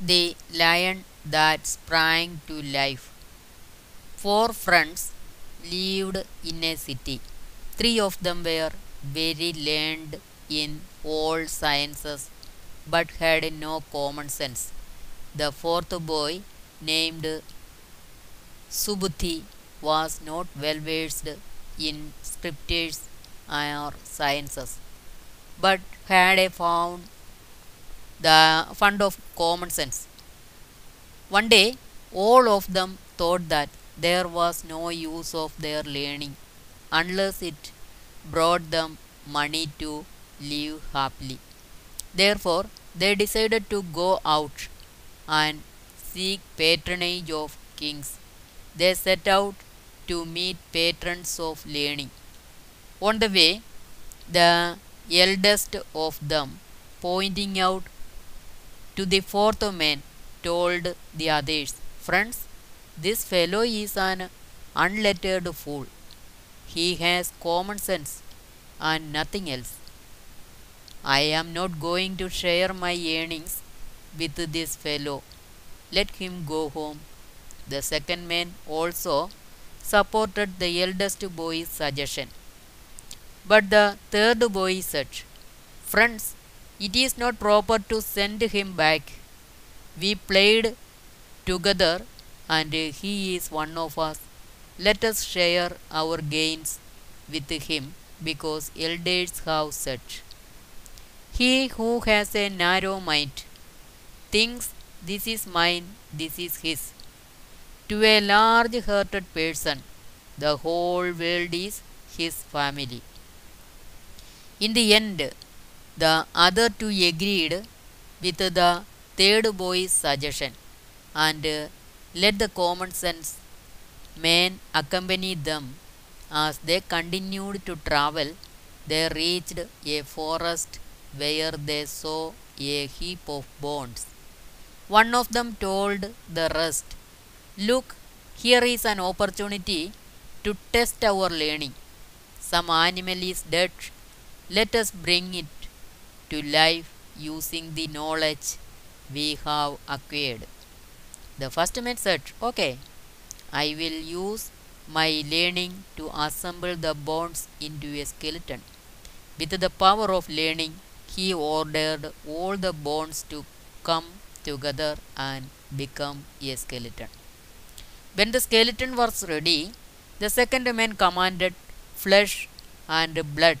The lion that sprang to life. Four friends lived in a city. Three of them were very learned in all sciences but had no common sense. The fourth boy, named Subhuti, was not well versed in scriptures or sciences but had a found the fund of common sense. One day, all of them thought that there was no use of their learning unless it brought them money to live happily. Therefore, they decided to go out and seek patronage of kings. They set out to meet patrons of learning. On the way, the eldest of them, pointing out to the fourth man, told the others, Friends, this fellow is an unlettered fool. He has common sense and nothing else. I am not going to share my earnings with this fellow. Let him go home. The second man also supported the eldest boy's suggestion. But the third boy said, Friends, it is not proper to send him back. We played together and he is one of us. Let us share our gains with him because elders have said. He who has a narrow mind thinks this is mine, this is his. To a large hearted person, the whole world is his family. In the end, the other two agreed with the third boy's suggestion and let the common sense man accompany them. As they continued to travel, they reached a forest where they saw a heap of bones. One of them told the rest, Look, here is an opportunity to test our learning. Some animal is dead. Let us bring it to life using the knowledge we have acquired. The first said, Okay, I will use my learning to assemble the bones into a skeleton. With the power of learning, he ordered all the bones to come together and become a skeleton. When the skeleton was ready, the second man commanded flesh and blood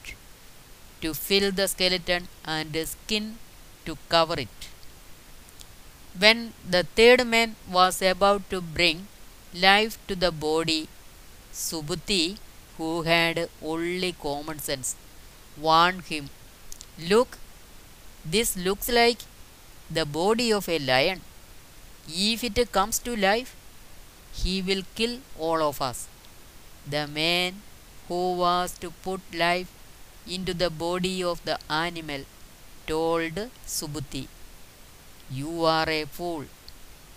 to fill the skeleton and skin to cover it. When the third man was about to bring life to the body, Subhuti, who had only common sense, warned him Look, this looks like the body of a lion. If it comes to life, he will kill all of us. The man who was to put life into the body of the animal told Subhuti, You are a fool.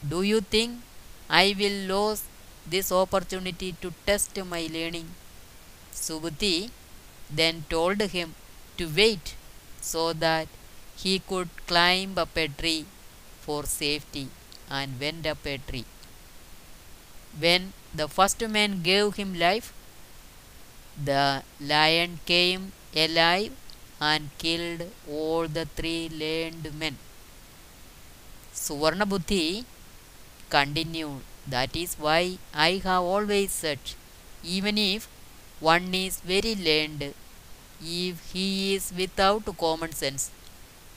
Do you think I will lose this opportunity to test my learning? Subhuti then told him to wait so that he could climb up a tree for safety and went up a tree. When the first man gave him life, the lion came alive and killed all the three learned men. Suvarnasiddhi continued, That is why I have always said, even if one is very learned, if he is without common sense,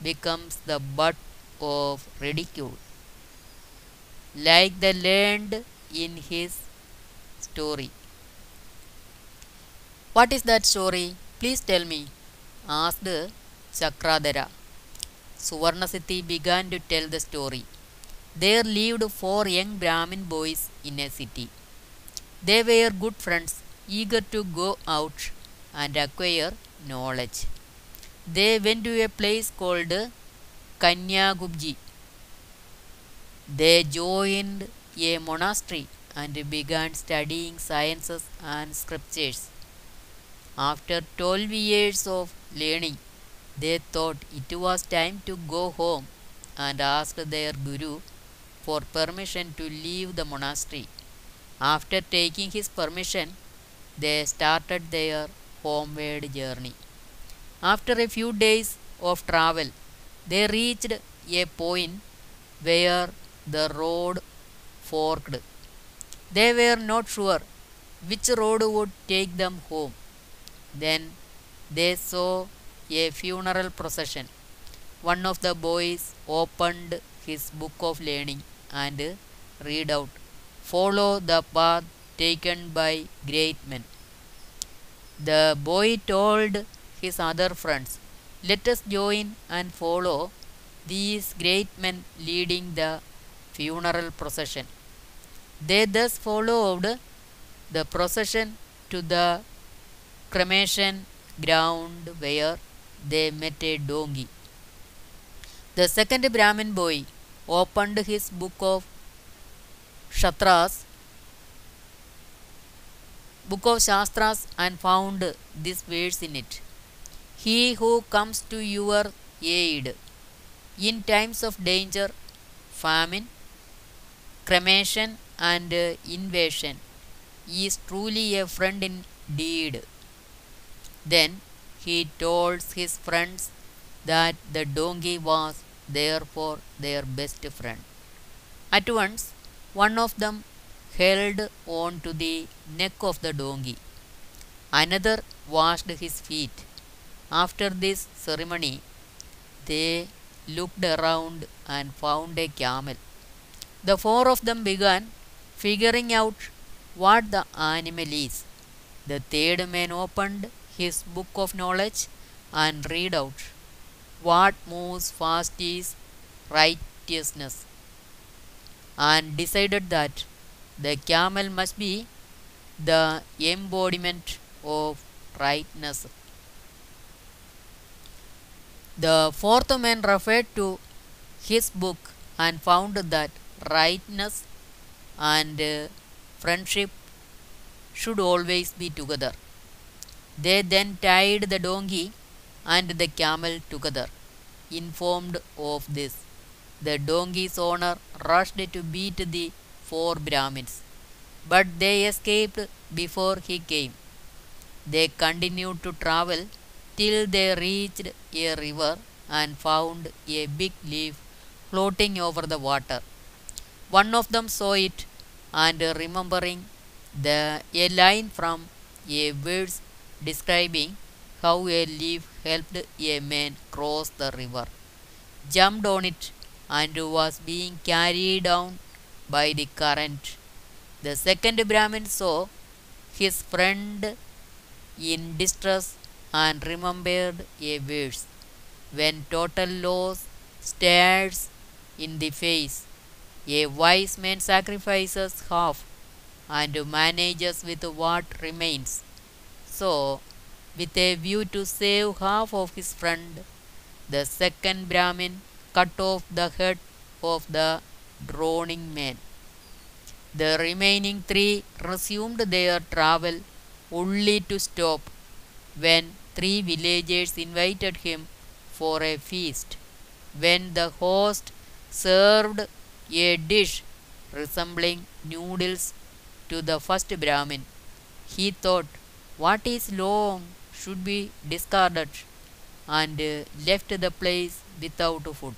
becomes the butt of ridicule. Like the learned in his story. What is that story? Please tell me, asked Chakradhara. Suvarnasiddhi began to tell the story. There lived four young Brahmin boys in a city. They were good friends, eager to go out and acquire knowledge. They went to a place called Kanyakubja. They joined a monastery and began studying sciences and scriptures. After 12 years of learning, they thought it was time to go home and asked their guru for permission to leave the monastery. After taking his permission, they started their homeward journey. After a few days of travel, they reached a point where the road forked. They were not sure which road would take them home. Then they saw a funeral procession. One of the boys opened his book of learning and read out, Follow the path taken by great men. The boy told his other friends, Let us join and follow these great men leading the funeral procession. They thus followed the procession to the cremation ground where they met a donkey. The second Brahmin boy opened his book of Shatras, book of Shastras, and found this verse in it He who comes to your aid in times of danger, famine, cremation, and invasion is truly a friend indeed. Then he told his friends that the donkey was therefore their best friend. At once, one of them held on to the neck of the donkey. Another washed his feet. After this ceremony, they looked around and found a camel. The four of them began figuring out what the animal is. The third man opened his book of knowledge and read out what moves fast is righteousness and decided that the camel must be the embodiment of rightness. The fourth man referred to his book and found that rightness and friendship should always be together. They then tied the donkey and the camel together. Informed of this, the donkey's owner rushed to beat the four Brahmins, but they escaped before he came. They continued to travel till they reached a river and found a big leaf floating over the water. One of them saw it and remembering the a line from a verse describing how a leaf helped a man cross the river, jumped on it and was being carried down by the current. The second Brahmin saw his friend in distress and remembered a verse when total loss stares in the face. A wise man sacrifices half and manages with what remains. So, with a view to save half of his friend, the second Brahmin cut off the head of the drowning man. The remaining three resumed their travel only to stop when three villagers invited him for a feast. When the host served a dish resembling noodles to the first Brahmin, he thought, What is long should be discarded, and left the place without food.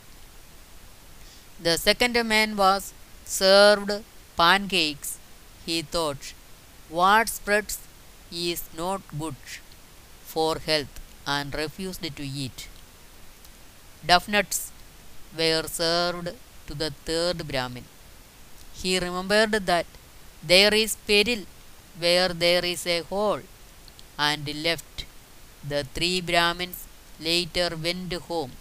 The second man was served pancakes. He thought, What spreads is not good for health, and refused to eat. Duff nuts were served to the third Brahmin. He remembered that there is peril where there is a hole, and left. The three Brahmins later went home.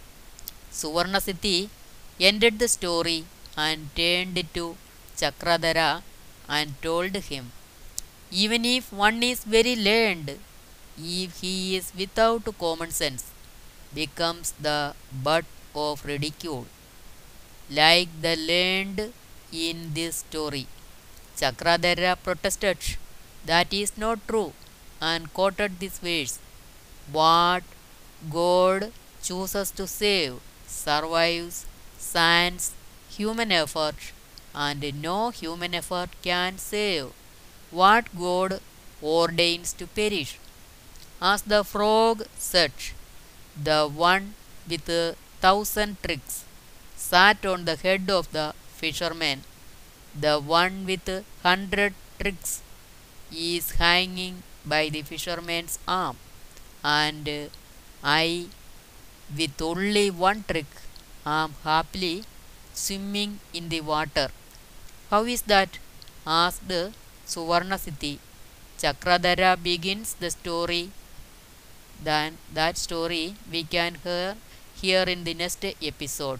Suvarnasiddhi ended the story and turned to Chakradhara and told him, Even if one is very learned, if he is without common sense, becomes the butt of ridicule. Like the learned in this story, Chakradhara protested that is not true and quoted this verse What God chooses to save survives science, human effort and no human effort can save what God ordains to perish. As the frog said, the one with a thousand tricks sat on the head of the fisherman. The one with a hundred tricks is hanging by the fisherman's arm, and I, with only one trick, am happily swimming in the water. How is that? asked Suvarnasiddhi. Chakradhara begins the story. Then that story we can hear here in the next episode.